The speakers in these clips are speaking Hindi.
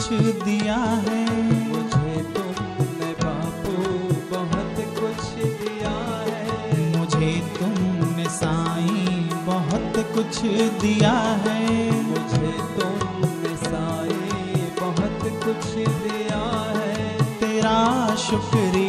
कुछ दिया है। मुझे तुमने बापू बहुत कुछ दिया है। मुझे तुमने साईं बहुत कुछ दिया है। मुझे तुमने साई बहुत कुछ दिया है। तेरा शुक्रिया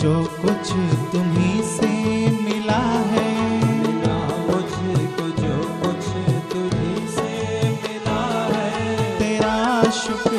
जो कुछ तुम्हें से मिला है। मिला मुझको जो कुछ तुम्हें से मिला है। तेरा शुक्रिया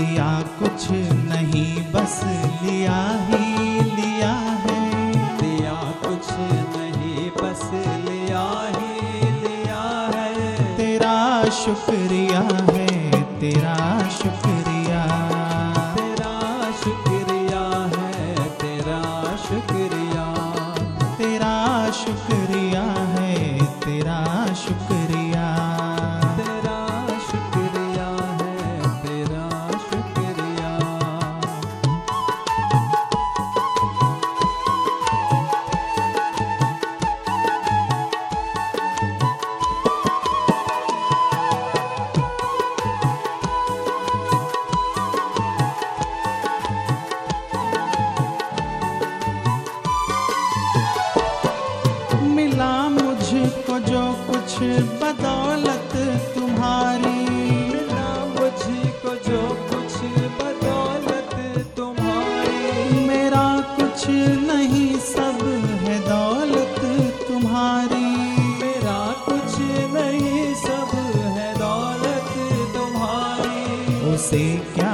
दिया, कुछ नहीं, बस लिया ही लिया है। दिया, कुछ नहीं, बस लिया ही लिया है। तेरा शुक्रिया है, तेरा शुक्रिया। जो कुछ बदौलत तुम्हारी मिला मुझको जो कुछ बदौलत तुम्हारी। मेरा कुछ नहीं, सब है दौलत तुम्हारी। मेरा कुछ नहीं, सब है दौलत तुम्हारी। उसे क्या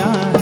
दिया